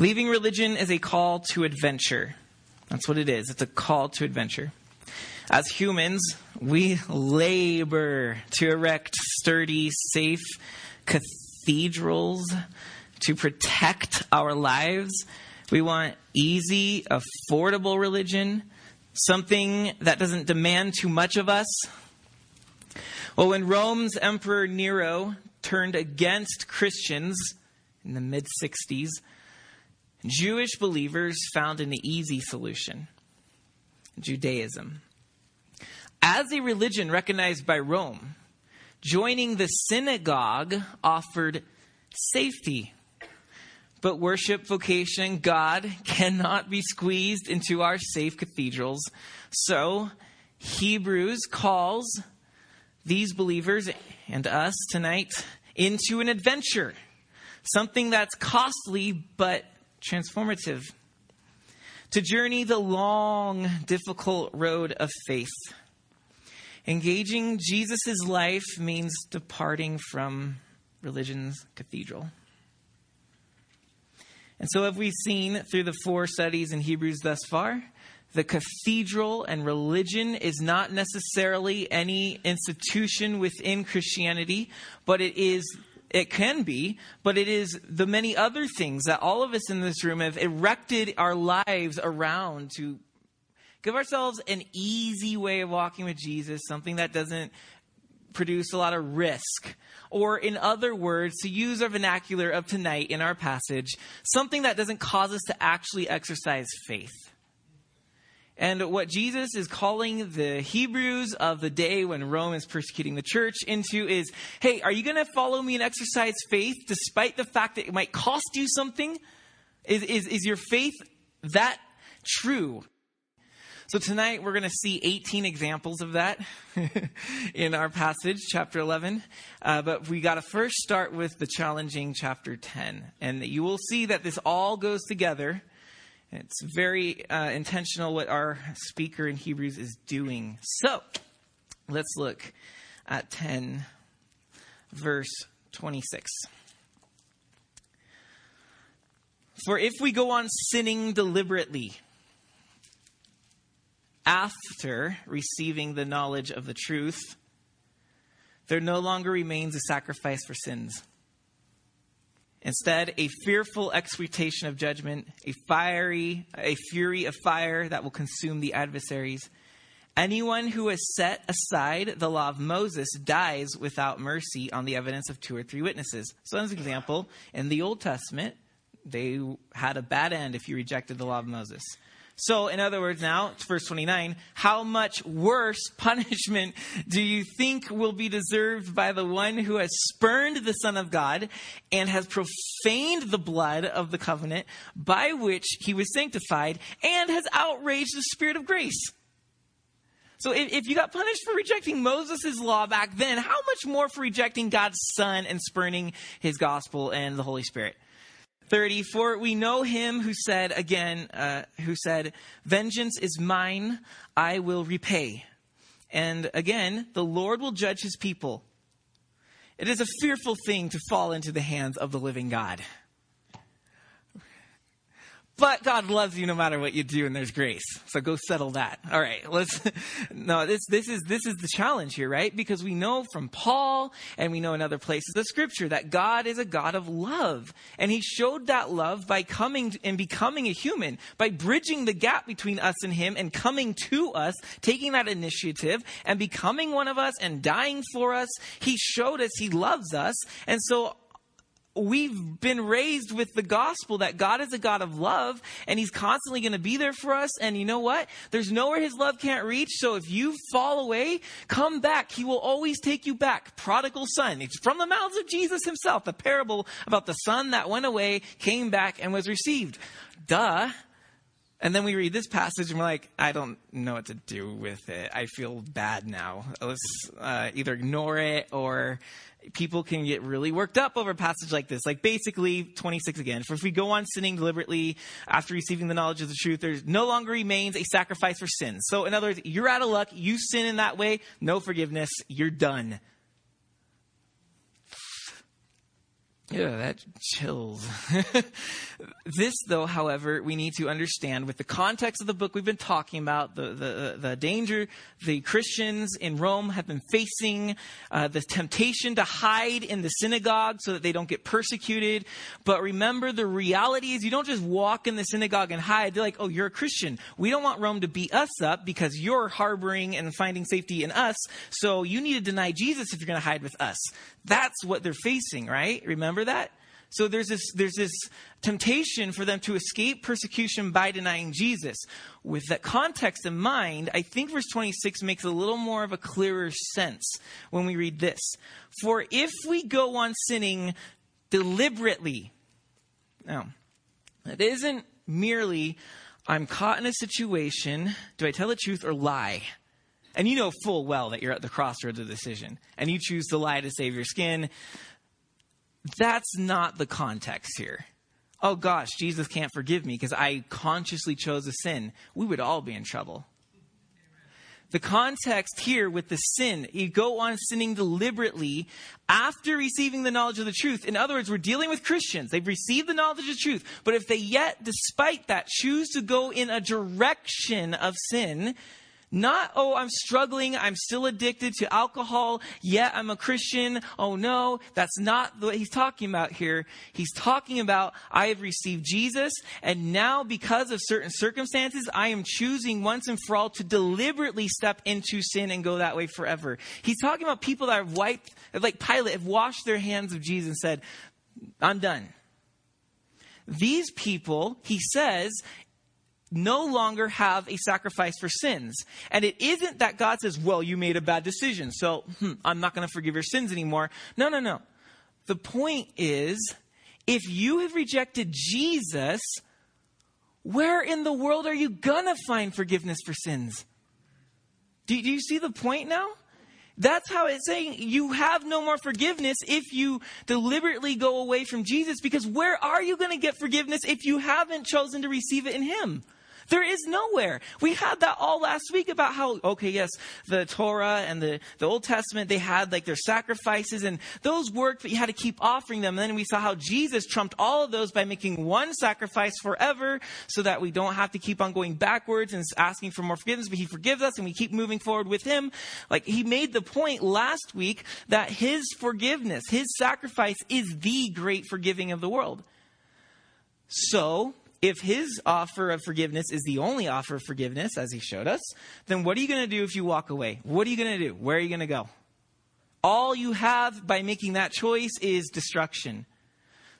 Leaving religion is a call to adventure. That's what it is. It's a call to adventure. As humans, we labor to erect sturdy, safe cathedrals to protect our lives. We want easy, affordable religion, something that doesn't demand too much of us. Well, when Rome's Emperor Nero turned against Christians in the mid 60s, Jewish believers found an easy solution Judaism. As a religion recognized by Rome, joining the synagogue offered safety. But worship, vocation, God cannot be squeezed into our safe cathedrals. So, Hebrews calls these believers and us tonight into an adventure, something that's costly but transformative. To journey the long, difficult road of faith. Engaging Jesus' life means departing from religion's cathedral. And so, have we seen through the four studies in Hebrews thus far? The cathedral and religion is not necessarily any institution within Christianity, but it is it can be, but it is the many other things that all of us in this room have erected our lives around to give ourselves an easy way of walking with Jesus, something that doesn't produce a lot of risk. Or, in other words, to use our vernacular of tonight in our passage, something that doesn't cause us to actually exercise faith. And what Jesus is calling the Hebrews of the day when Rome is persecuting the church into is hey, are you going to follow me and exercise faith despite the fact that it might cost you something? Is, is, is your faith that true? So tonight we're going to see 18 examples of that in our passage, chapter 11. Uh, but we got to first start with the challenging chapter 10. And you will see that this all goes together it's very uh, intentional what our speaker in Hebrews is doing. So, let's look at 10, verse 26. For if we go on sinning deliberately after receiving the knowledge of the truth, there no longer remains a sacrifice for sins Instead, a fearful expectation of judgment, a fiery, a fury of fire that will consume the adversaries. Anyone who has set aside the law of Moses dies without mercy on the evidence of two or three witnesses. So, as an example, in the Old Testament, they had a bad end if you rejected the law of Moses. So, in other words, now, verse 29, how much worse punishment do you think will be deserved by the one who has spurned the Son of God and has profaned the blood of the covenant by which he was sanctified and has outraged the Spirit of grace? So if, if, you got punished for rejecting Moses' law back then, how much more for rejecting God's Son and spurning his gospel and the Holy Spirit? 30 for we know him who said again uh, who said vengeance is mine i will repay. And again the lord will judge his people. It is a fearful thing to fall into the hands of the living god but God loves you no matter what you do, and there's grace. So go settle that. All right, let's. No, this this is this is the challenge here, right? Because we know from Paul, and we know in other places of Scripture that God is a God of love, and He showed that love by coming and becoming a human, by bridging the gap between us and Him, and coming to us, taking that initiative, and becoming one of us, and dying for us. He showed us He loves us, and so we've been raised with the gospel that God is a God of love and he's constantly going to be there for us. And you know what? There's nowhere his love can't reach. So if you fall away, come back. He will always take you back. Prodigal son. It's from the mouths of Jesus himself. The parable about the son that went away, came back and was received. Duh. And then we read this passage and we're like, I don't know what to do with it. I feel bad now. Let's uh, either ignore it or people can get really worked up over a passage like this. Like basically 26 again. For if we go on sinning deliberately after receiving the knowledge of the truth, there no longer remains a sacrifice for sin. So in other words, you're out of luck. You sin in that way. No forgiveness. You're done. Yeah, that chills. this, though, however, we need to understand with the context of the book we've been talking about, the, the, the danger the Christians in Rome have been facing, uh, the temptation to hide in the synagogue so that they don't get persecuted. But remember, the reality is you don't just walk in the synagogue and hide. They're like, oh, you're a Christian. We don't want Rome to beat us up because you're harboring and finding safety in us. So you need to deny Jesus if you're going to hide with us. That's what they're facing, right? Remember that? So there's this, there's this temptation for them to escape persecution by denying Jesus. With that context in mind, I think verse 26 makes a little more of a clearer sense when we read this. For if we go on sinning deliberately, now, it isn't merely I'm caught in a situation, do I tell the truth or lie? And you know full well that you're at the crossroads of decision, and you choose to lie to save your skin. That's not the context here. Oh gosh, Jesus can't forgive me because I consciously chose a sin. We would all be in trouble. The context here with the sin, you go on sinning deliberately after receiving the knowledge of the truth. In other words, we're dealing with Christians. They've received the knowledge of the truth. But if they yet, despite that, choose to go in a direction of sin, not, oh, I'm struggling. I'm still addicted to alcohol. Yet I'm a Christian. Oh no, that's not what he's talking about here. He's talking about, I have received Jesus and now because of certain circumstances, I am choosing once and for all to deliberately step into sin and go that way forever. He's talking about people that have wiped, like Pilate, have washed their hands of Jesus and said, I'm done. These people, he says, no longer have a sacrifice for sins. And it isn't that God says, well, you made a bad decision, so hmm, I'm not going to forgive your sins anymore. No, no, no. The point is, if you have rejected Jesus, where in the world are you going to find forgiveness for sins? Do, do you see the point now? That's how it's saying you have no more forgiveness if you deliberately go away from Jesus because where are you going to get forgiveness if you haven't chosen to receive it in Him? There is nowhere. We had that all last week about how, okay, yes, the Torah and the, the Old Testament, they had like their sacrifices and those worked, but you had to keep offering them. And then we saw how Jesus trumped all of those by making one sacrifice forever so that we don't have to keep on going backwards and asking for more forgiveness, but he forgives us and we keep moving forward with him. Like he made the point last week that his forgiveness, his sacrifice is the great forgiving of the world. So if his offer of forgiveness is the only offer of forgiveness, as he showed us, then what are you going to do if you walk away? What are you going to do? Where are you going to go? All you have by making that choice is destruction.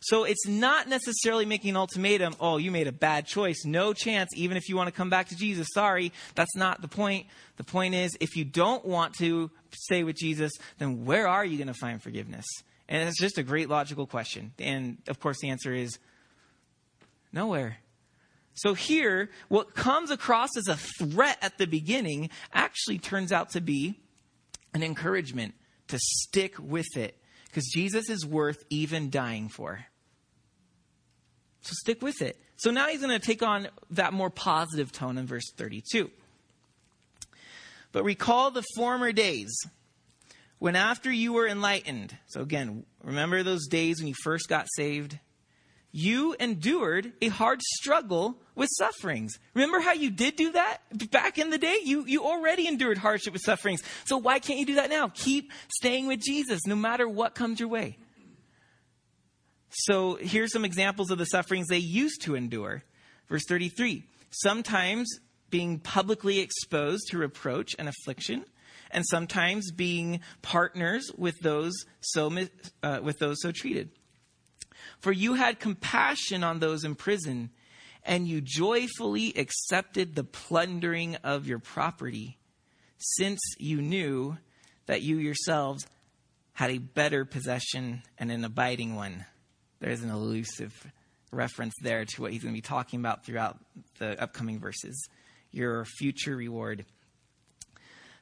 So it's not necessarily making an ultimatum, oh, you made a bad choice. No chance, even if you want to come back to Jesus. Sorry, that's not the point. The point is, if you don't want to stay with Jesus, then where are you going to find forgiveness? And it's just a great logical question. And of course, the answer is Nowhere. So here, what comes across as a threat at the beginning actually turns out to be an encouragement to stick with it because Jesus is worth even dying for. So stick with it. So now he's going to take on that more positive tone in verse 32. But recall the former days when after you were enlightened. So again, remember those days when you first got saved? You endured a hard struggle with sufferings. Remember how you did do that back in the day? You, you already endured hardship with sufferings. So why can't you do that now? Keep staying with Jesus no matter what comes your way. So here's some examples of the sufferings they used to endure. Verse 33 sometimes being publicly exposed to reproach and affliction and sometimes being partners with those so uh, with those so treated for you had compassion on those in prison, and you joyfully accepted the plundering of your property, since you knew that you yourselves had a better possession and an abiding one. There's an elusive reference there to what he's going to be talking about throughout the upcoming verses your future reward.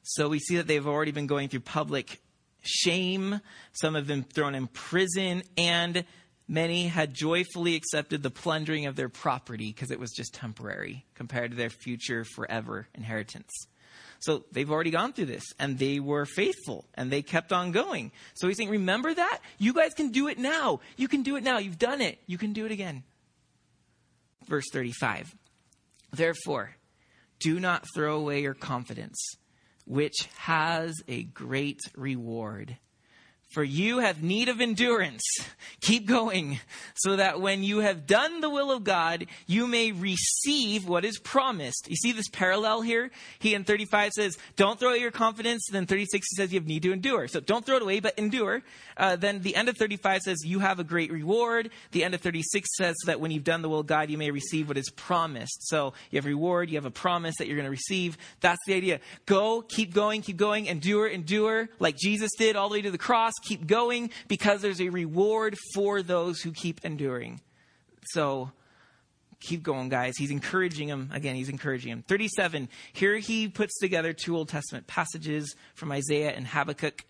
So we see that they've already been going through public shame, some have been thrown in prison, and many had joyfully accepted the plundering of their property because it was just temporary compared to their future forever inheritance. So they've already gone through this and they were faithful and they kept on going. So he's saying, remember that? You guys can do it now. You can do it now. You've done it. You can do it again. Verse 35. Therefore, do not throw away your confidence, which has a great reward. For you have need of endurance. Keep going, so that when you have done the will of God, you may receive what is promised. You see this parallel here? He in 35 says, Don't throw away your confidence. Then 36 he says, You have need to endure. So don't throw it away, but endure. Uh, then the end of 35 says, You have a great reward. The end of 36 says, So that when you've done the will of God, you may receive what is promised. So you have reward, you have a promise that you're going to receive. That's the idea. Go, keep going, keep going, endure, endure, like Jesus did all the way to the cross keep going because there's a reward for those who keep enduring. So keep going, guys. He's encouraging him. Again, he's encouraging him. 37. Here he puts together two Old Testament passages from Isaiah and Habakkuk.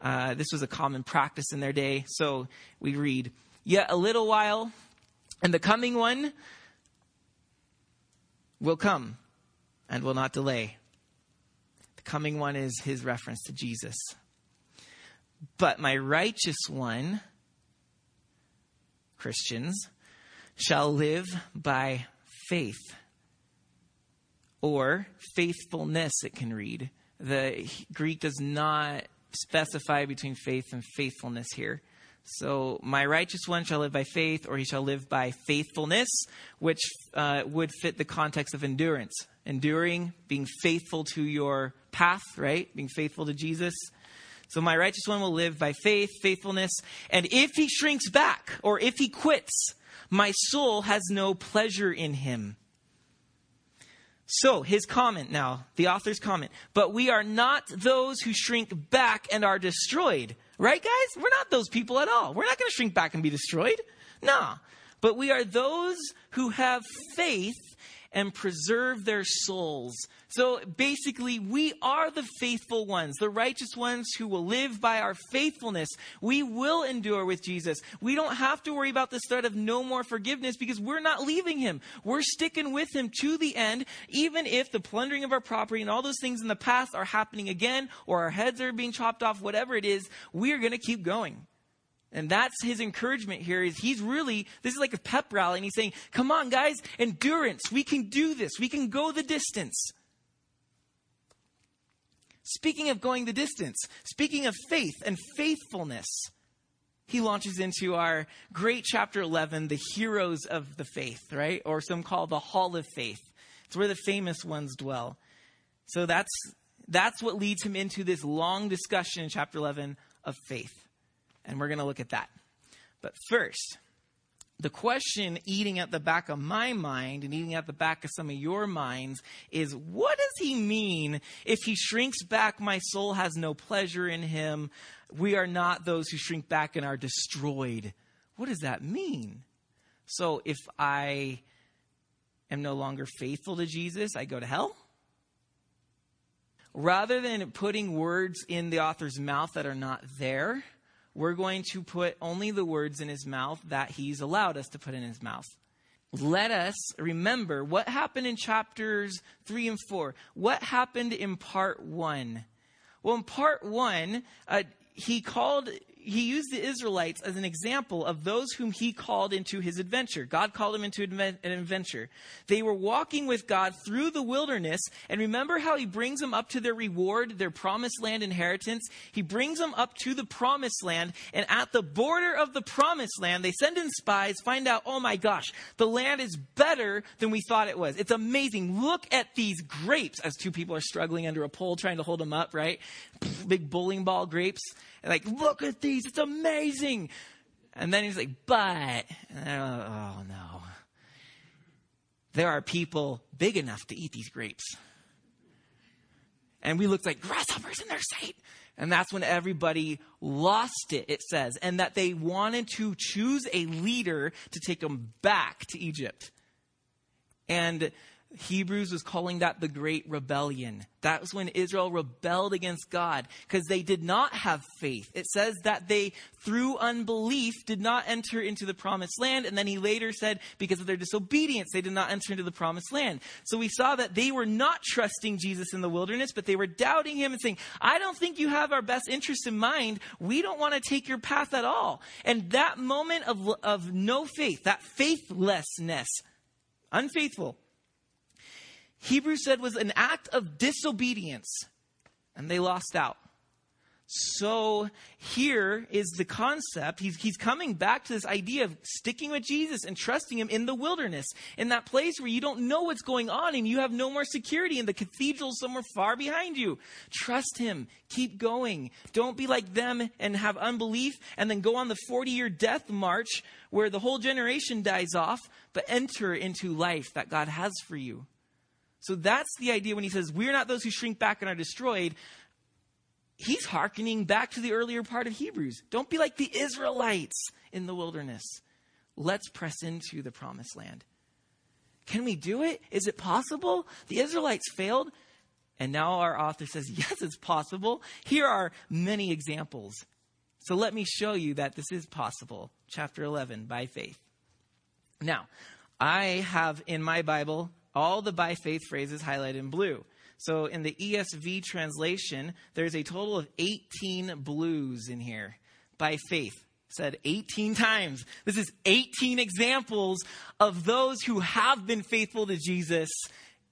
Uh, this was a common practice in their day. So we read, Yet a little while, and the coming one will come and will not delay. The coming one is his reference to Jesus. But my righteous one, Christians, shall live by faith. Or faithfulness, it can read. The Greek does not specify between faith and faithfulness here. So, my righteous one shall live by faith, or he shall live by faithfulness, which uh, would fit the context of endurance. Enduring, being faithful to your path, right? Being faithful to Jesus. So my righteous one will live by faith, faithfulness. And if he shrinks back or if he quits, my soul has no pleasure in him. So, his comment now, the author's comment. But we are not those who shrink back and are destroyed. Right, guys? We're not those people at all. We're not going to shrink back and be destroyed. No. But we are those who have faith and preserve their souls. So basically, we are the faithful ones, the righteous ones who will live by our faithfulness. We will endure with Jesus. We don't have to worry about this threat of no more forgiveness because we're not leaving him. We're sticking with him to the end, even if the plundering of our property and all those things in the past are happening again or our heads are being chopped off, whatever it is, we're going to keep going. And that's his encouragement here is he's really, this is like a pep rally and he's saying, come on guys, endurance. We can do this. We can go the distance. Speaking of going the distance, speaking of faith and faithfulness, he launches into our great chapter 11, the heroes of the faith, right? Or some call the hall of faith. It's where the famous ones dwell. So that's, that's what leads him into this long discussion in chapter 11 of faith. And we're going to look at that. But first, the question eating at the back of my mind and eating at the back of some of your minds is what does he mean if he shrinks back, my soul has no pleasure in him? We are not those who shrink back and are destroyed. What does that mean? So if I am no longer faithful to Jesus, I go to hell? Rather than putting words in the author's mouth that are not there, we're going to put only the words in his mouth that he's allowed us to put in his mouth. Let us remember what happened in chapters 3 and 4. What happened in part 1? Well, in part 1, uh, he called he used the Israelites as an example of those whom he called into his adventure. God called them into an adventure. They were walking with God through the wilderness. And remember how he brings them up to their reward, their promised land inheritance? He brings them up to the promised land. And at the border of the promised land, they send in spies, find out, oh my gosh, the land is better than we thought it was. It's amazing. Look at these grapes as two people are struggling under a pole trying to hold them up, right? Big bowling ball grapes. And like, look at these, it's amazing. And then he's like, but, oh no. There are people big enough to eat these grapes. And we looked like grasshoppers in their sight. And that's when everybody lost it, it says, and that they wanted to choose a leader to take them back to Egypt. And Hebrews was calling that the great rebellion. That was when Israel rebelled against God because they did not have faith. It says that they, through unbelief, did not enter into the promised land. And then he later said, because of their disobedience, they did not enter into the promised land. So we saw that they were not trusting Jesus in the wilderness, but they were doubting him and saying, I don't think you have our best interest in mind. We don't want to take your path at all. And that moment of, of no faith, that faithlessness, unfaithful, Hebrews said was an act of disobedience, and they lost out. So here is the concept. He's, he's coming back to this idea of sticking with Jesus and trusting him in the wilderness, in that place where you don't know what's going on and you have no more security, and the cathedral somewhere far behind you. Trust him. Keep going. Don't be like them and have unbelief and then go on the 40 year death march where the whole generation dies off, but enter into life that God has for you. So that's the idea when he says, We're not those who shrink back and are destroyed. He's hearkening back to the earlier part of Hebrews. Don't be like the Israelites in the wilderness. Let's press into the promised land. Can we do it? Is it possible? The Israelites failed. And now our author says, yes, it's possible. Here are many examples. So let me show you that this is possible. Chapter 11, by faith. Now, I have in my Bible all the by faith phrases highlighted in blue. So in the ESV translation, there's a total of 18 blues in here. By faith said 18 times. This is 18 examples of those who have been faithful to Jesus.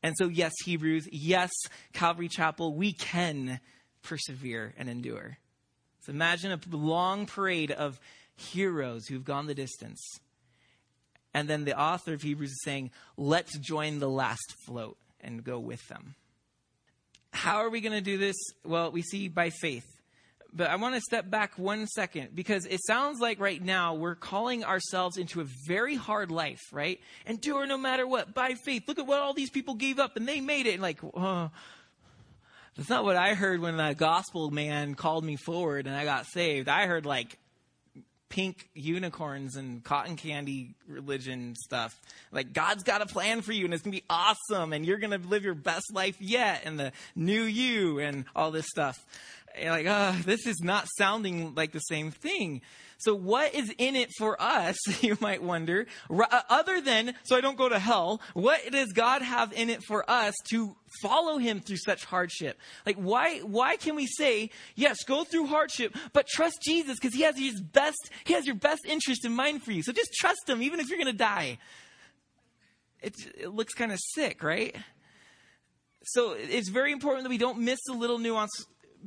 And so, yes, Hebrews, yes, Calvary Chapel, we can persevere and endure. So imagine a long parade of heroes who've gone the distance. And then the author of Hebrews is saying, let's join the last float and go with them. How are we going to do this? Well, we see by faith. But I want to step back one second because it sounds like right now we're calling ourselves into a very hard life, right? Endure no matter what, by faith. Look at what all these people gave up and they made it. And like, oh, that's not what I heard when the gospel man called me forward and I got saved. I heard like, pink unicorns and cotton candy religion stuff. Like God's got a plan for you and it's going to be awesome and you're going to live your best life yet and the new you and all this stuff. Like, uh, this is not sounding like the same thing. So, what is in it for us, you might wonder, uh, other than, so I don't go to hell, what does God have in it for us to follow him through such hardship? Like, why, why can we say, yes, go through hardship, but trust Jesus because he has his best, he has your best interest in mind for you. So just trust him, even if you're going to die. It, it looks kind of sick, right? So it's very important that we don't miss the little nuance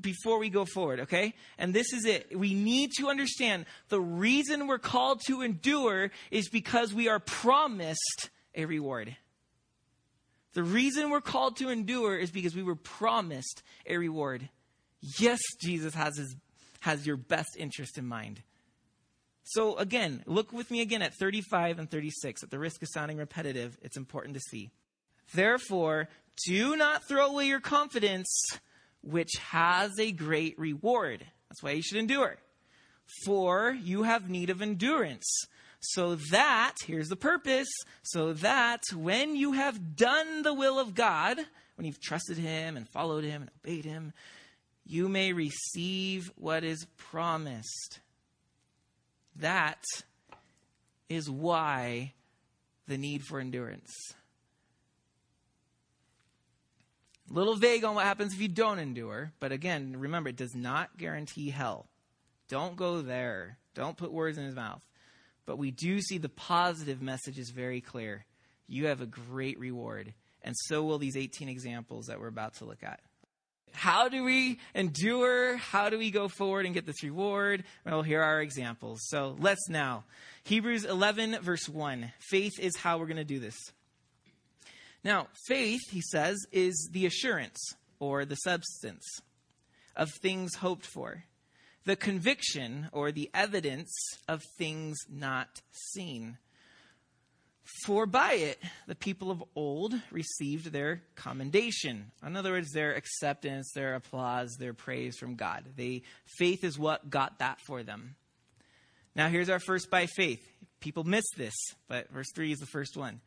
before we go forward, okay? And this is it. We need to understand the reason we're called to endure is because we are promised a reward. The reason we're called to endure is because we were promised a reward. Yes, Jesus has his has your best interest in mind. So again, look with me again at 35 and 36. At the risk of sounding repetitive, it's important to see. Therefore, do not throw away your confidence which has a great reward. That's why you should endure. For you have need of endurance. So that, here's the purpose, so that when you have done the will of God, when you've trusted Him and followed Him and obeyed Him, you may receive what is promised. That is why the need for endurance. A little vague on what happens if you don't endure, but again, remember, it does not guarantee hell. Don't go there. Don't put words in his mouth. But we do see the positive message is very clear. You have a great reward, and so will these 18 examples that we're about to look at. How do we endure? How do we go forward and get this reward? Well, here are our examples. So let's now. Hebrews 11, verse 1. Faith is how we're going to do this. Now, faith, he says, is the assurance or the substance of things hoped for, the conviction or the evidence of things not seen. For by it, the people of old received their commendation. In other words, their acceptance, their applause, their praise from God. They, faith is what got that for them. Now, here's our first by faith. People miss this, but verse 3 is the first one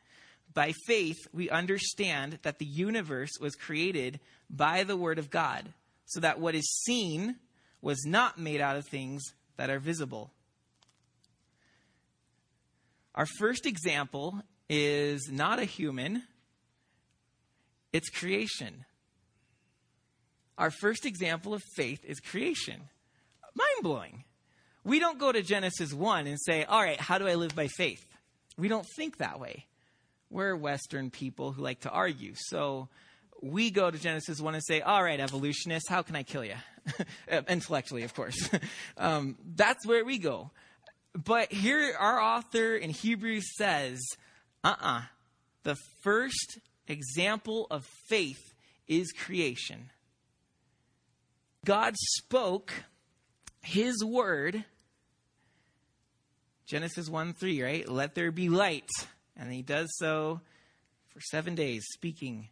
by faith, we understand that the universe was created by the Word of God, so that what is seen was not made out of things that are visible. Our first example is not a human, it's creation. Our first example of faith is creation. Mind blowing. We don't go to Genesis 1 and say, All right, how do I live by faith? We don't think that way. We're Western people who like to argue. So we go to Genesis 1 and say, All right, evolutionists, how can I kill you? Intellectually, of course. um, that's where we go. But here, our author in Hebrews says, Uh uh-uh. uh The first example of faith is creation. God spoke his word Genesis 1 3, right? Let there be light. And he does so for seven days, speaking.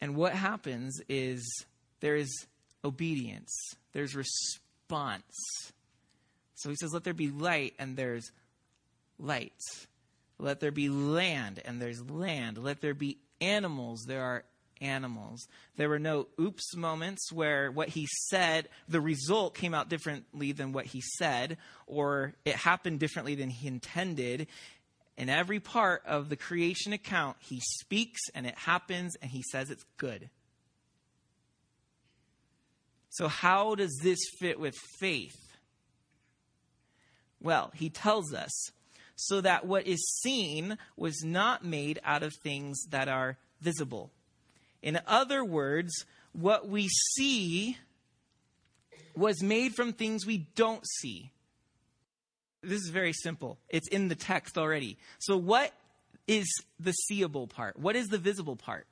And what happens is there is obedience, there's response. So he says, Let there be light, and there's light. Let there be land, and there's land. Let there be animals, there are animals. There were no oops moments where what he said, the result came out differently than what he said, or it happened differently than he intended. In every part of the creation account, he speaks and it happens and he says it's good. So, how does this fit with faith? Well, he tells us so that what is seen was not made out of things that are visible. In other words, what we see was made from things we don't see. This is very simple. It's in the text already. So, what is the seeable part? What is the visible part?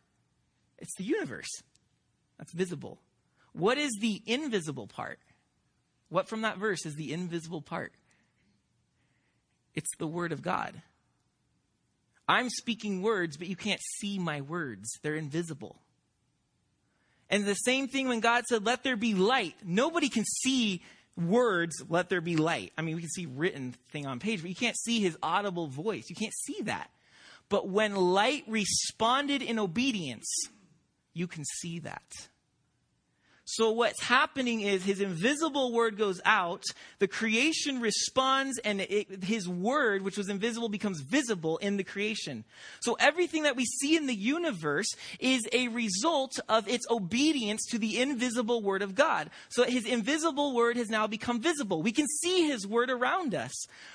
It's the universe. That's visible. What is the invisible part? What from that verse is the invisible part? It's the Word of God. I'm speaking words, but you can't see my words. They're invisible. And the same thing when God said, let there be light. Nobody can see words, let there be light. I mean, we can see written thing on page, but you can't see his audible voice. You can't see that. But when light responded in obedience, you can see that. So what's happening is his invisible word goes out, the creation responds, and it, his word, which was invisible, becomes visible in the creation. So everything that we see in the universe is a result of its obedience to the invisible word of God. So his invisible word has now become visible. We can see his word around us,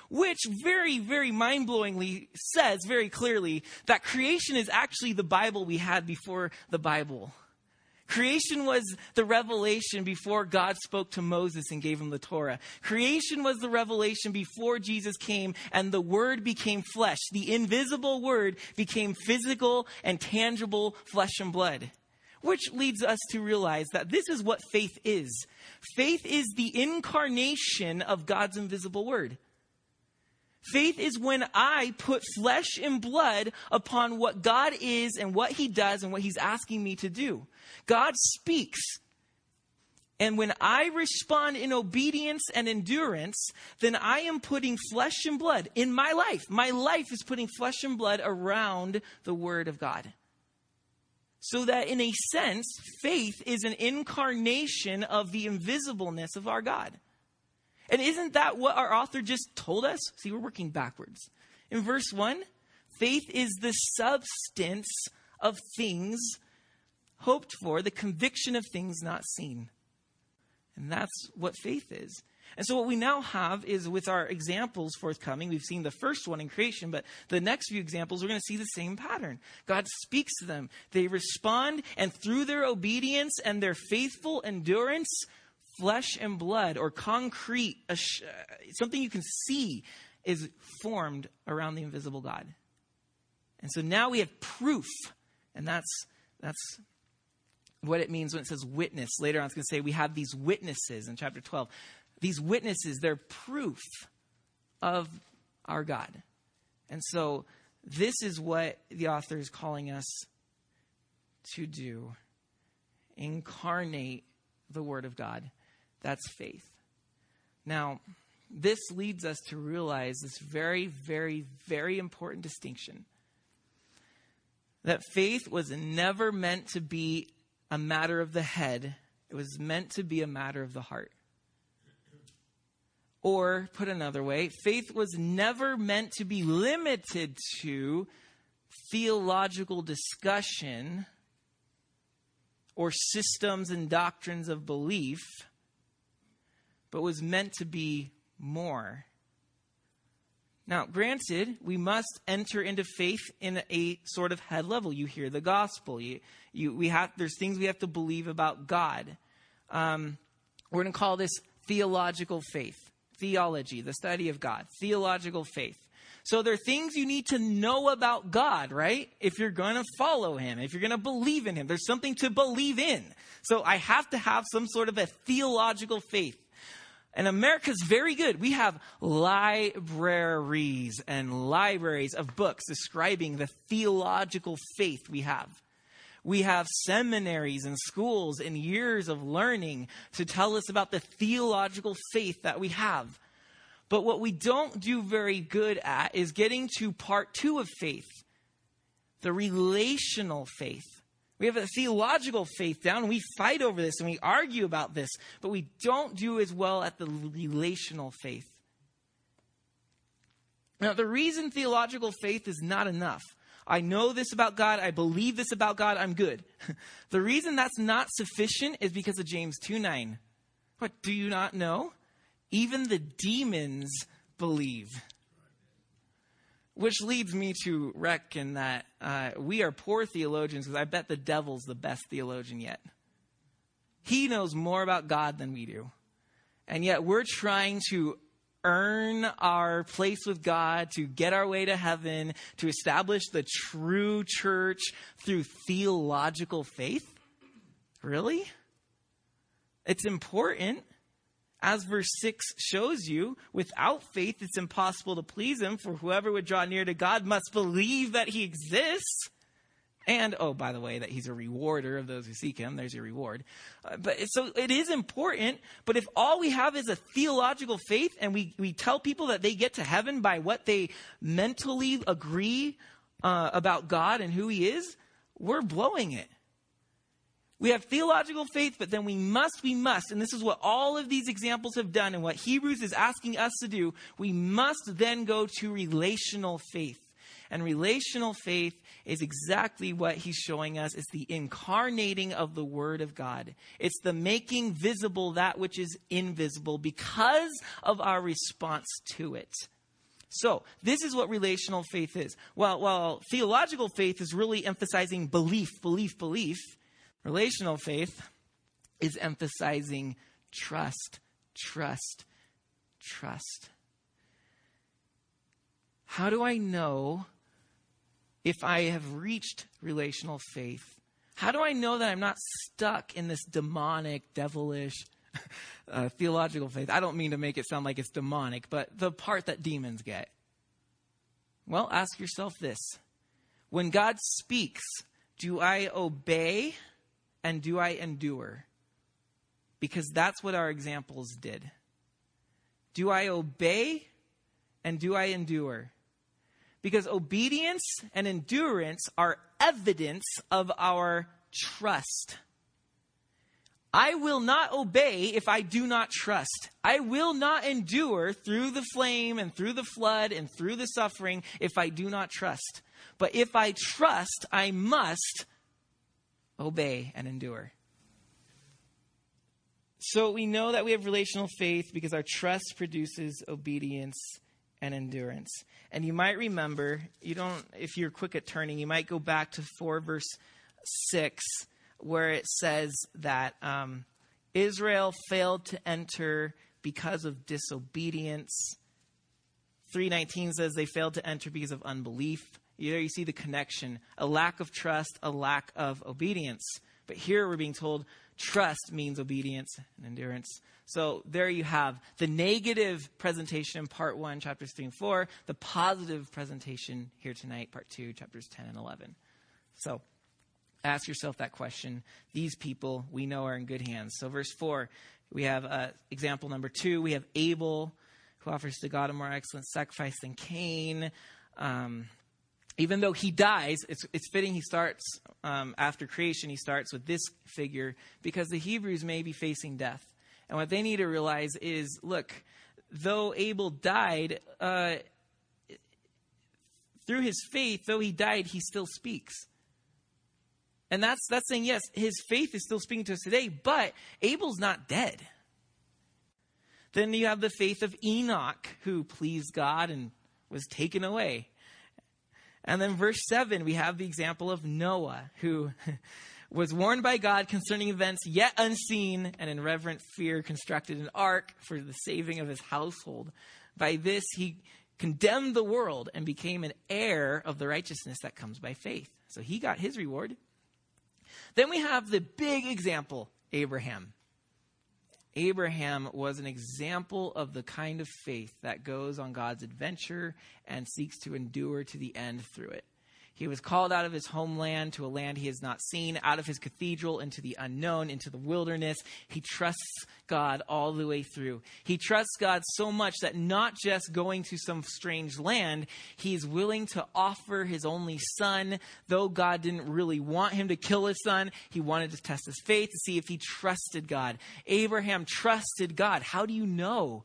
which very, very mind-blowingly says very clearly that creation is actually the Bible we had before the Bible. Creation was the revelation before God spoke to Moses and gave him the Torah. Creation was the revelation before Jesus came and the Word became flesh. The invisible Word became physical and tangible flesh and blood. Which leads us to realize that this is what faith is. Faith is the incarnation of God's invisible Word. Faith is when I put flesh and blood upon what God is and what He does and what He's asking me to do. God speaks. And when I respond in obedience and endurance, then I am putting flesh and blood in my life. My life is putting flesh and blood around the Word of God. So that in a sense, faith is an incarnation of the invisibleness of our God. And isn't that what our author just told us? See, we're working backwards. In verse 1, faith is the substance of things hoped for, the conviction of things not seen. And that's what faith is. And so, what we now have is with our examples forthcoming, we've seen the first one in creation, but the next few examples, we're going to see the same pattern. God speaks to them, they respond, and through their obedience and their faithful endurance, flesh and blood or concrete, uh, something you can see, is formed around the invisible God. And so now we have proof, and that's that's what it means when it says witness. Later on, it's going to say we have these witnesses in chapter 12. These witnesses, they're proof of our God. And so this is what the author is calling us to do incarnate the Word of God. That's faith. Now, this leads us to realize this very, very, very important distinction that faith was never meant to be a matter of the head, it was meant to be a matter of the heart. Or, put another way, faith was never meant to be limited to theological discussion or systems and doctrines of belief, but was meant to be more. Now, granted, we must enter into faith in a sort of head level. You hear the gospel. You, you, we have, there's things we have to believe about God. Um, we're going to call this theological faith. Theology, the study of God. Theological faith. So there are things you need to know about God, right? If you're going to follow Him, if you're going to believe in Him, there's something to believe in. So I have to have some sort of a theological faith. And America's very good. We have libraries and libraries of books describing the theological faith we have. We have seminaries and schools and years of learning to tell us about the theological faith that we have. But what we don't do very good at is getting to part two of faith the relational faith. We have a theological faith down, we fight over this and we argue about this, but we don't do as well at the relational faith. Now, the reason theological faith is not enough, I know this about God, I believe this about God, I'm good. the reason that's not sufficient is because of James 2 9. What, do you not know? Even the demons believe. Which leads me to reckon that uh, we are poor theologians because I bet the devil's the best theologian yet. He knows more about God than we do. And yet we're trying to earn our place with God, to get our way to heaven, to establish the true church through theological faith? Really? It's important as verse 6 shows you, without faith it's impossible to please him, for whoever would draw near to God must believe that he exists. And, oh, by the way, that he's a rewarder of those who seek him. There's your reward. Uh, but so it is important. But if all we have is a theological faith and we, we tell people that they get to heaven by what they mentally agree uh, about God and who he is, we're blowing it. We have theological faith, but then we must, we must, and this is what all of these examples have done and what Hebrews is asking us to do, we must then go to relational faith. And relational faith is exactly what he's showing us. It's the incarnating of the Word of God. It's the making visible that which is invisible because of our response to it. So, this is what relational faith is. Well, while theological faith is really emphasizing belief, belief, belief, Relational faith is emphasizing trust, trust, trust. How do I know if I have reached relational faith? How do I know that I'm not stuck in this demonic, devilish, uh, theological faith? I don't mean to make it sound like it's demonic, but the part that demons get. Well, ask yourself this When God speaks, do I obey and do I endure? Because that's what our examples did. Do I obey and do I endure? Because obedience and endurance are evidence of our trust. I will not obey if I do not trust. I will not endure through the flame and through the flood and through the suffering if I do not trust. But if I trust, I must obey, and endure. So we know that we have relational faith because our trust produces obedience and endurance. And you might remember, you don't if you're quick at turning, you might go back to 4 verse 6 where it says that um, Israel failed to enter because of disobedience. 319 says they failed to enter because of unbelief. There you see the connection a lack of trust, a lack of obedience. But here we're being told trust means obedience and endurance. So there you have the negative presentation in part one, chapters three and four, the positive presentation here tonight, part two, chapters 10 and 11. So ask yourself that question. These people we know are in good hands. So, verse four, we have uh, example number two. We have Abel, who offers to God a more excellent sacrifice than Cain. Um, even though he dies, it's, it's fitting he starts um, after creation, he starts with this figure because the Hebrews may be facing death. And what they need to realize is look, though Abel died, uh, through his faith, though he died, he still speaks. And that's, that's saying, yes, his faith is still speaking to us today, but Abel's not dead. Then you have the faith of Enoch, who pleased God and was taken away. And then verse 7, we have the example of Noah, who was warned by God concerning events yet unseen and in reverent fear constructed an ark for the saving of his household. By this he condemned the world and became an heir of the righteousness that comes by faith. So he got his reward. Then we have the big example, Abraham. Abraham was an example of the kind of faith that goes on God's adventure and seeks to endure to the end through it. He was called out of his homeland to a land he has not seen, out of his cathedral into the unknown, into the wilderness. He trusts God all the way through. He trusts God so much that not just going to some strange land, he's willing to offer his only son. Though God didn't really want him to kill his son, he wanted to test his faith to see if he trusted God. Abraham trusted God. How do you know?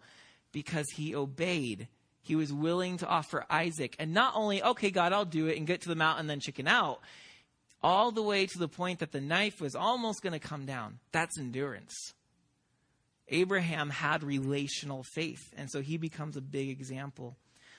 Because he obeyed he was willing to offer Isaac. And not only, okay, God, I'll do it and get to the mountain and then chicken out, all the way to the point that the knife was almost going to come down. That's endurance. Abraham had relational faith, and so he becomes a big example.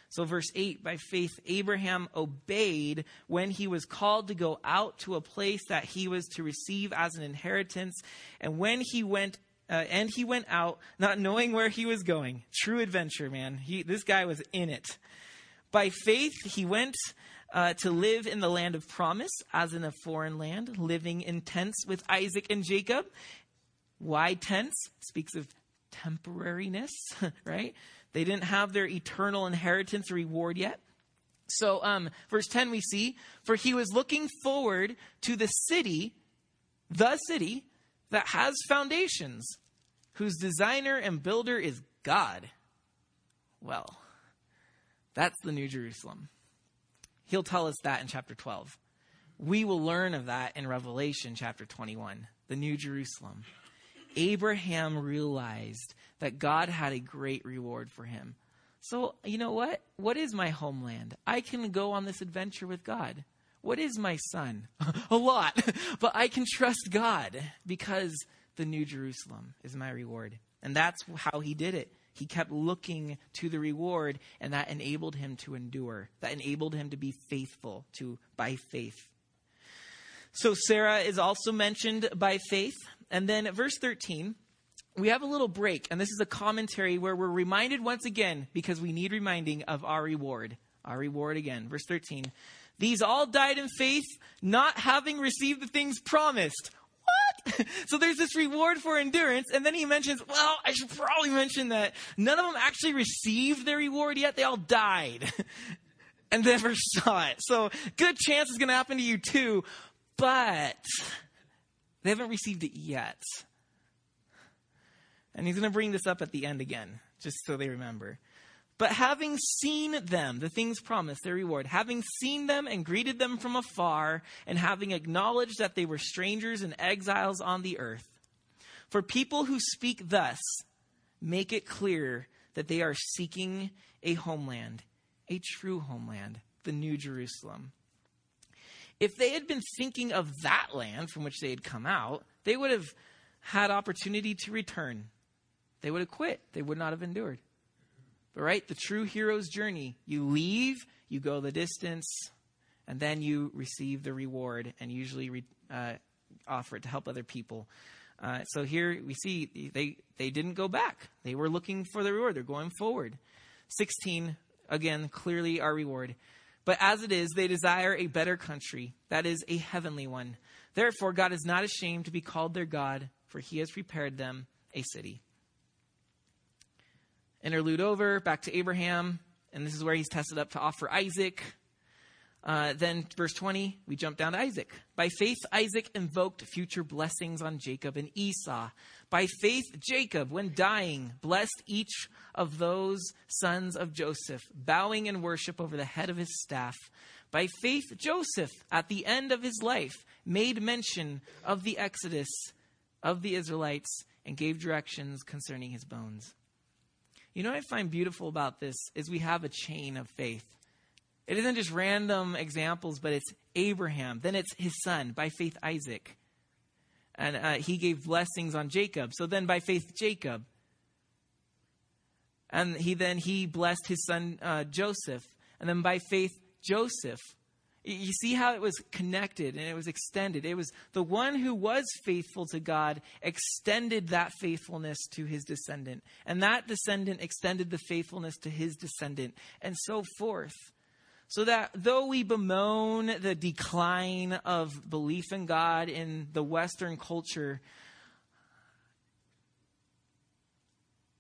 So, verse 8 by faith, Abraham obeyed when he was called to go out to a place that he was to receive as an inheritance. And when he went uh, and he went out, not knowing where he was going. True adventure, man. He, this guy was in it. By faith, he went uh, to live in the land of promise, as in a foreign land, living in tents with Isaac and Jacob. Why tents? Speaks of temporariness, right? They didn't have their eternal inheritance reward yet. So, um, verse 10, we see, for he was looking forward to the city, the city that has foundations, whose designer and builder is God. Well, that's the New Jerusalem. He'll tell us that in chapter 12. We will learn of that in Revelation chapter 21, the New Jerusalem. Abraham realized that God had a great reward for him. So, you know what? What is my homeland? I can go on this adventure with God. What is my son? a lot. but I can trust God because the New Jerusalem is my reward. And that's how he did it. He kept looking to the reward, and that enabled him to endure. That enabled him to be faithful to by faith. So Sarah is also mentioned by faith. And then verse 13, we have a little break, and this is a commentary where we're reminded once again, because we need reminding of our reward. Our reward again. Verse 13. These all died in faith, not having received the things promised. What? so there's this reward for endurance, and then he mentions, well, I should probably mention that none of them actually received their reward yet. They all died and never saw it. So good chance it's going to happen to you too, but they haven't received it yet. And he's going to bring this up at the end again, just so they remember. But having seen them, the things promised, their reward, having seen them and greeted them from afar, and having acknowledged that they were strangers and exiles on the earth. For people who speak thus make it clear that they are seeking a homeland, a true homeland, the New Jerusalem. If they had been thinking of that land from which they had come out, they would have had opportunity to return. They would have quit. They would not have endured. But right, the true hero's journey, you leave, you go the distance, and then you receive the reward and usually re, uh, offer it to help other people. Uh, so here we see they, they didn't go back. They were looking for the reward. They're going forward. 16, again, clearly our reward. But as it is, they desire a better country, that is, a heavenly one. Therefore, God is not ashamed to be called their God, for he has prepared them a city. Interlude over, back to Abraham, and this is where he's tested up to offer Isaac. Uh, then, verse 20, we jump down to Isaac. By faith, Isaac invoked future blessings on Jacob and Esau. By faith, Jacob, when dying, blessed each of those sons of Joseph, bowing in worship over the head of his staff. By faith, Joseph, at the end of his life, made mention of the exodus of the Israelites and gave directions concerning his bones. You know what I find beautiful about this is we have a chain of faith. It isn't just random examples, but it's Abraham, then it's his son, by faith, Isaac. And uh, he gave blessings on Jacob. So then by faith, Jacob. And he then he blessed his son uh, Joseph. And then by faith, Joseph. You see how it was connected and it was extended. It was the one who was faithful to God extended that faithfulness to his descendant. And that descendant extended the faithfulness to his descendant, and so forth. So that though we bemoan the decline of belief in God in the Western culture,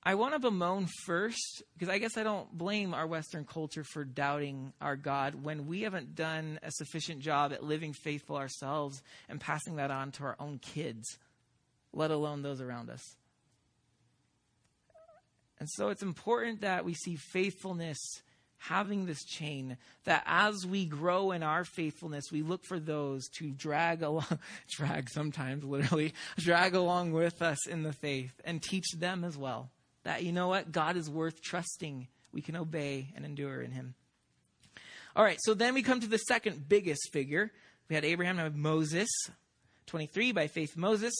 I want to bemoan first, because I guess I don't blame our Western culture for doubting our God when we haven't done a sufficient job at living faithful ourselves and passing that on to our own kids, let alone those around us. And so it's important that we see faithfulness having this chain, that as we grow in our faithfulness, we look for those to drag along, drag sometimes literally, drag along with us in the faith and teach them as well that, you know what, God is worth trusting. We can obey and endure in him. All right, so then we come to the second biggest figure. We had Abraham, and Moses. 23, by faith, Moses,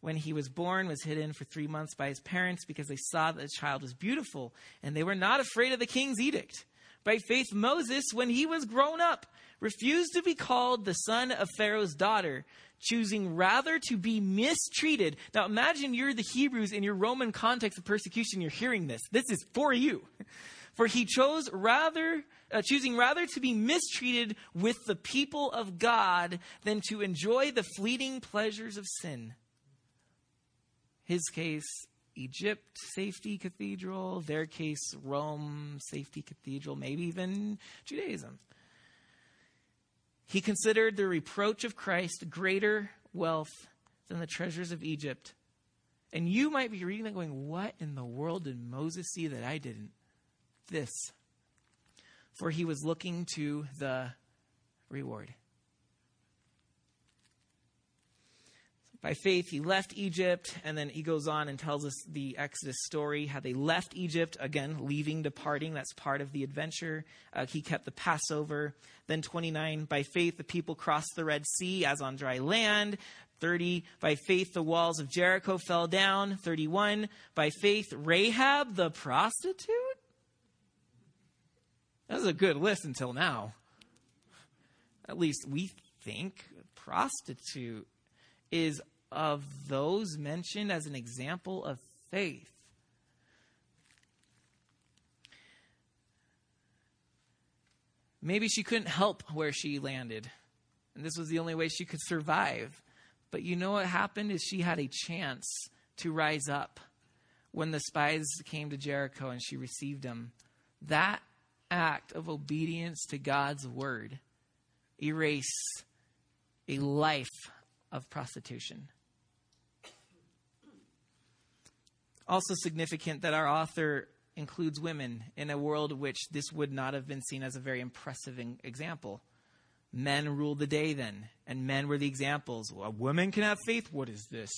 when he was born, was hidden for three months by his parents because they saw that the child was beautiful, and they were not afraid of the king's edict. By faith, Moses, when he was grown up, refused to be called the son of Pharaoh's daughter, choosing rather to be mistreated. Now imagine you're the Hebrews in your Roman context of persecution, you're hearing this. This is for you. For he chose rather, uh, choosing rather to be mistreated with the people of God than to enjoy the fleeting pleasures of sin. His case, Egypt Safety Cathedral, their case, Rome Safety Cathedral, maybe even Judaism. He considered the reproach of Christ greater wealth than the treasures of Egypt. And you might be reading that going, What in the world did Moses see that I didn't? This. For he was looking to the reward. By faith, he left Egypt, and then he goes on and tells us the Exodus story how they left Egypt, again, leaving, departing. That's part of the adventure. Uh, he kept the Passover. Then 29, by faith, the people crossed the Red Sea as on dry land. 30, by faith, the walls of Jericho fell down. 31, by faith, Rahab the prostitute? That was a good list until now. At least we think prostitute is of those mentioned as an example of faith. Maybe she couldn't help where she landed, and this was the only way she could survive. But you know what happened is she had a chance to rise up when the spies came to Jericho and she received them. That act of obedience to God's word erased a life of prostitution. Also significant that our author includes women in a world which this would not have been seen as a very impressive example. Men ruled the day then, and men were the examples. Well, a woman can have faith? What is this?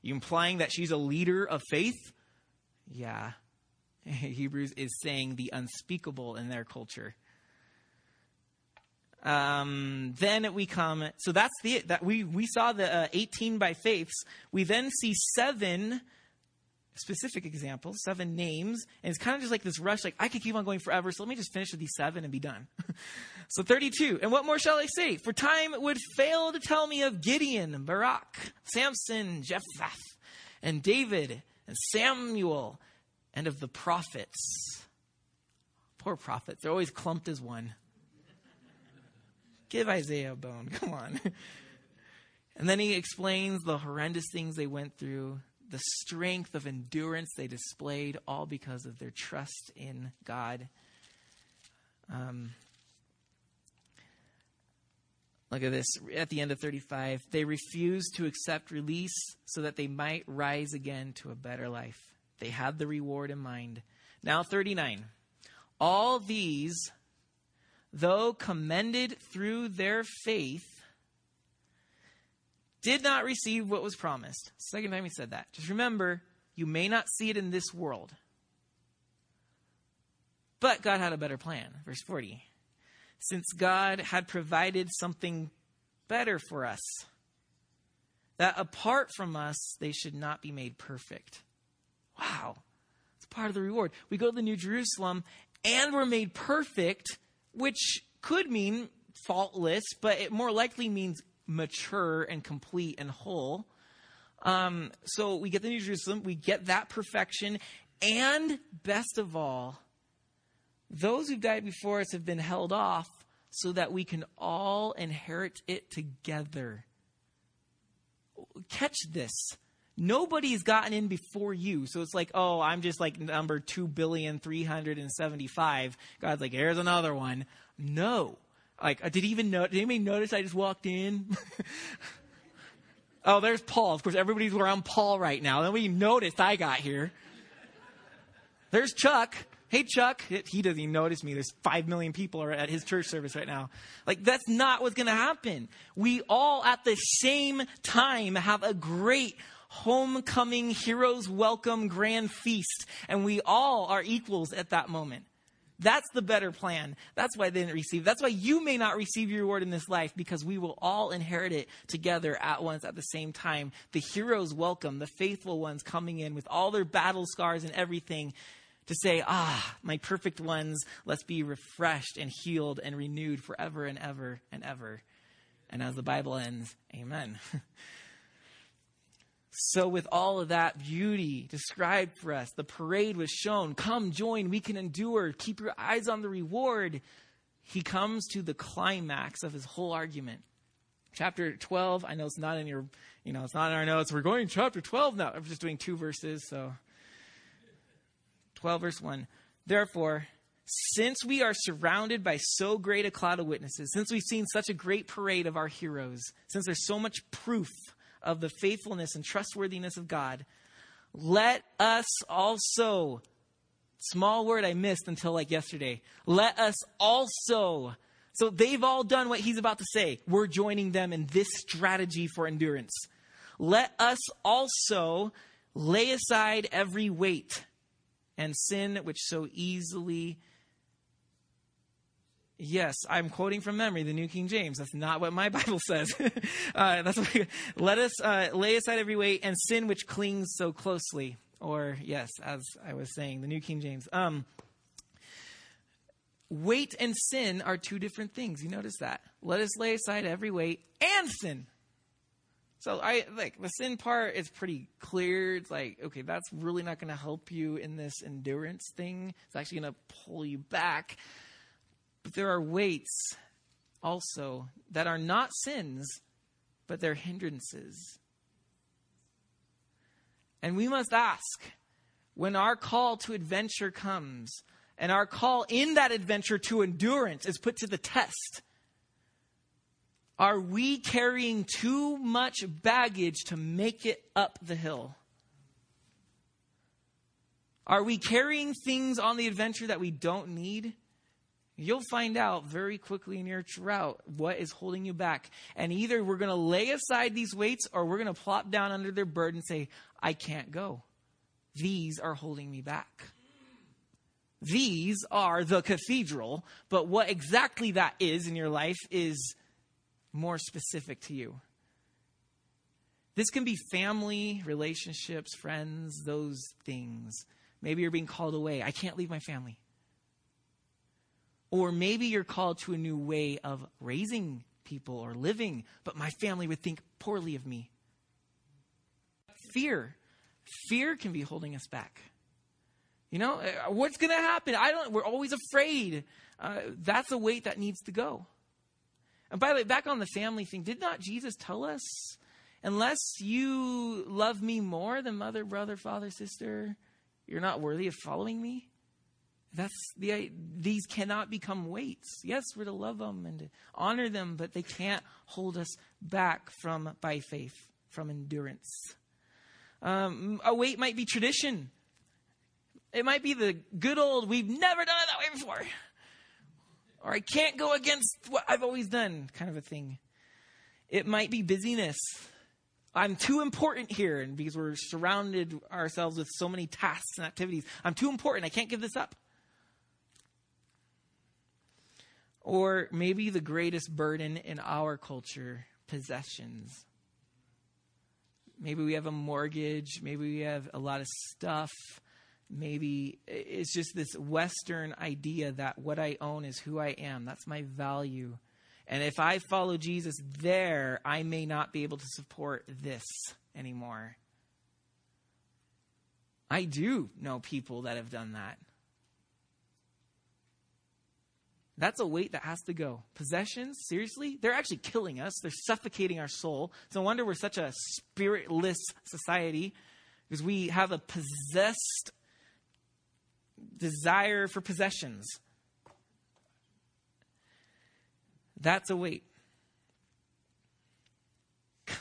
You implying that she's a leader of faith? Yeah. Hebrews is saying the unspeakable in their culture. Um, then we come. So that's the that we we saw the uh, 18 by faiths. We then see seven specific examples, seven names, and it's kind of just like this rush. Like I could keep on going forever, so let me just finish with these seven and be done. so 32. And what more shall I say? For time would fail to tell me of Gideon, Barak, Samson, Jephthah, and David, and Samuel, and of the prophets. Poor prophets. They're always clumped as one. Give Isaiah a bone. Come on. And then he explains the horrendous things they went through, the strength of endurance they displayed, all because of their trust in God. Um, look at this. At the end of 35, they refused to accept release so that they might rise again to a better life. They had the reward in mind. Now, 39. All these though commended through their faith, did not receive what was promised. Second time he said that. Just remember, you may not see it in this world. But God had a better plan. Verse 40. Since God had provided something better for us, that apart from us, they should not be made perfect. Wow. It's part of the reward. We go to the New Jerusalem and we're made perfect, which could mean faultless, but it more likely means mature and complete and whole. Um, so we get the New Jerusalem, we get that perfection, and best of all, those who died before us have been held off so that we can all inherit it together. Catch this. Nobody's gotten in before you. So it's like, oh, I'm just like number 2 billion 375. God's like, here's another one. No. Like, uh, did he even know? Did anybody notice I just walked in? oh, there's Paul. Of course, everybody's around Paul right now. We noticed I got here. There's Chuck. Hey, Chuck. He doesn't even notice me. There's five million people are at his church service right now. Like, that's not what's going to happen. We all at the same time have a great homecoming, heroes welcome, grand feast. And we all are equals at that moment. That's the better plan. That's why they didn't receive. That's why you may not receive your reward in this life because we will all inherit it together at once at the same time. The heroes welcome, the faithful ones coming in with all their battle scars and everything to say, ah, my perfect ones, let's be refreshed and healed and renewed forever and ever and ever. And as the Bible ends, amen. So, with all of that beauty described for us, the parade was shown. Come, join, we can endure. Keep your eyes on the reward. He comes to the climax of his whole argument. Chapter 12, I know it's not in your, you know, it's not in our notes. We're going to chapter 12 now. I'm just doing two verses, so. 12, verse 1. Therefore, since we are surrounded by so great a cloud of witnesses, since we've seen such a great parade of our heroes, since there's so much proof of the faithfulness and trustworthiness of God, let us also, small word I missed until like yesterday, let us also. So they've all done what he's about to say. We're joining them in this strategy for endurance. Let us also lay aside every weight and sin which so easily Yes, I'm quoting from memory the New King James. That's not what my Bible says. uh, that's what, let us uh, lay aside every weight and sin which clings so closely. Or yes, as I was saying, the New King James. Um, weight and sin are two different things. You notice that. Let us lay aside every weight and sin. So I like the sin part is pretty clear. It's like, okay, that's really not going to help you in this endurance thing. It's actually going to pull you back. But there are weights also that are not sins, but they're hindrances. And we must ask when our call to adventure comes, and our call in that adventure to endurance is put to the test. Are we carrying too much baggage to make it up the hill? Are we carrying things on the adventure that we don't need? You'll find out very quickly in your route what is holding you back. And either we're going to lay aside these weights or we're going to plop down under their burden and say, I can't go. These are holding me back. These are the cathedral, but what exactly that is in your life is more specific to you. This can be family, relationships, friends, those things. Maybe you're being called away. I can't leave my family. Or maybe you're called to a new way of raising people or living, but my family would think poorly of me. Fear. Fear can be holding us back. You know, uh, what's going to happen? I don't, we're always afraid. Uh, that's a weight that needs to go. And by the way, back on the family thing, did not Jesus tell us, unless you love me more than mother, brother, father, sister, you're not worthy of following me? That's the these cannot become weights. Yes, we're to love them and to honor them, but they can't hold us back from by faith, from endurance. Um, a weight might be tradition. It might be the good old we've never done it that way before. or I can't go against what I've always done, kind of a thing. It might be busyness. I'm too important here, and because we're surrounded ourselves with so many tasks and activities, I'm too important. I can't give this up. Or maybe the greatest burden in our culture possessions. Maybe we have a mortgage. Maybe we have a lot of stuff. Maybe it's just this Western idea that what I own is who I am. That's my value. And if I follow Jesus there, I may not be able to support this anymore. I do know people that have done that. That's a weight that has to go. Possessions, seriously? They're actually killing us. They're suffocating our soul. It's no wonder we're such a spiritless society because we have a possessed desire for possessions. That's a weight.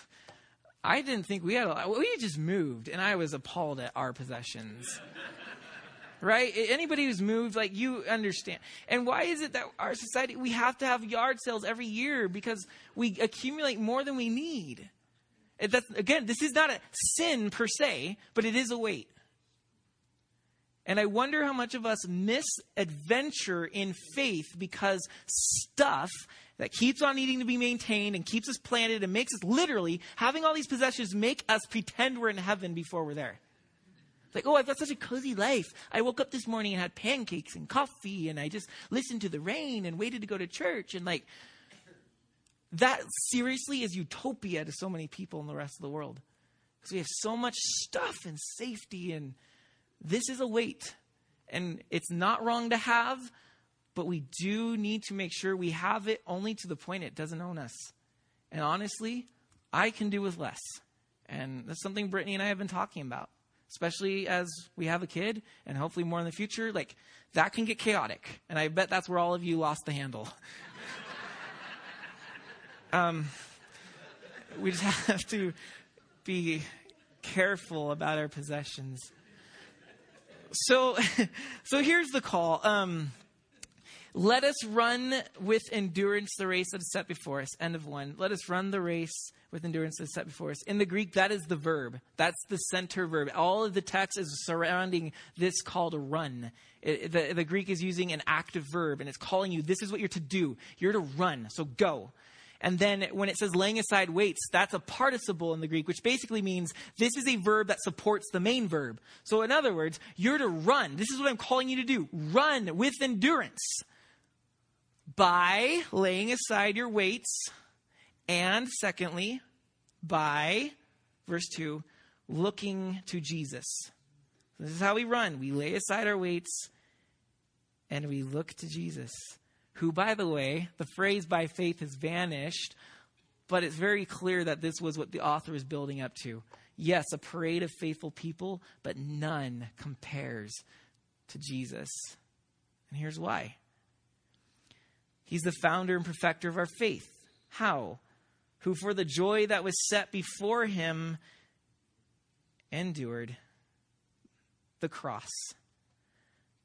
I didn't think we had a lot. We just moved, and I was appalled at our possessions right? Anybody who's moved, like you understand. And why is it that our society, we have to have yard sales every year because we accumulate more than we need? That's, again, this is not a sin per se, but it is a weight. And I wonder how much of us miss adventure in faith because stuff that keeps on needing to be maintained and keeps us planted and makes us literally having all these possessions make us pretend we're in heaven before we're there like, oh, I've got such a cozy life. I woke up this morning and had pancakes and coffee, and I just listened to the rain and waited to go to church. And like, that seriously is utopia to so many people in the rest of the world. Because we have so much stuff and safety, and this is a weight. And it's not wrong to have, but we do need to make sure we have it only to the point it doesn't own us. And honestly, I can do with less. And that's something Brittany and I have been talking about especially as we have a kid and hopefully more in the future, like that can get chaotic. And I bet that's where all of you lost the handle. um, we just have to be careful about our possessions. So, so here's the call. Um, let us run with endurance the race that is set before us. End of one. Let us run the race with endurance is set before us. In the Greek, that is the verb. That's the center verb. All of the text is surrounding this call to run. It, the, the Greek is using an active verb, and it's calling you, this is what you're to do. You're to run, so go. And then when it says laying aside weights, that's a participle in the Greek, which basically means this is a verb that supports the main verb. So in other words, you're to run. This is what I'm calling you to do. Run with endurance by laying aside your weights, and secondly, by, verse 2, looking to Jesus. This is how we run. We lay aside our weights and we look to Jesus, who, by the way, the phrase by faith has vanished, but it's very clear that this was what the author is building up to. Yes, a parade of faithful people, but none compares to Jesus. And here's why He's the founder and perfecter of our faith. How? Who, for the joy that was set before him, endured the cross,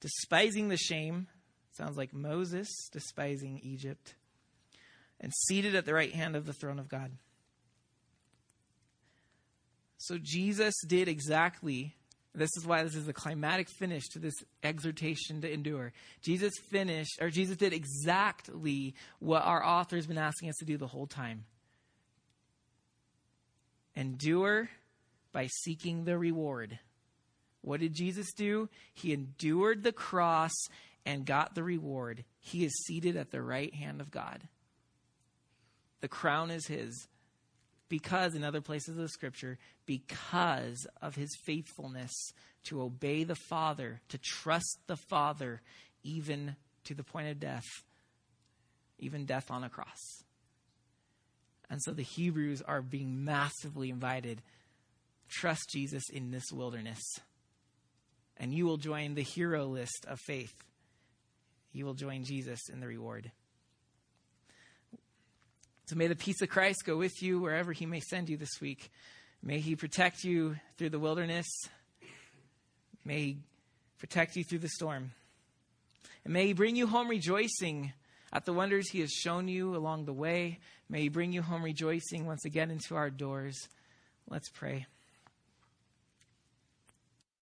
despising the shame. Sounds like Moses despising Egypt, and seated at the right hand of the throne of God. So Jesus did exactly this is why this is the climatic finish to this exhortation to endure. Jesus finished, or Jesus did exactly what our author has been asking us to do the whole time endure by seeking the reward. What did Jesus do? He endured the cross and got the reward. He is seated at the right hand of God. The crown is his because in other places of the scripture, because of his faithfulness to obey the Father, to trust the Father, even to the point of death, even death on a cross. And so the Hebrews are being massively invited trust Jesus in this wilderness. And you will join the hero list of faith. You will join Jesus in the reward. So may the peace of Christ go with you wherever he may send you this week. May he protect you through the wilderness. May he protect you through the storm. And may he bring you home rejoicing at the wonders he has shown you along the way. May he bring you home rejoicing once again into our doors. Let's pray.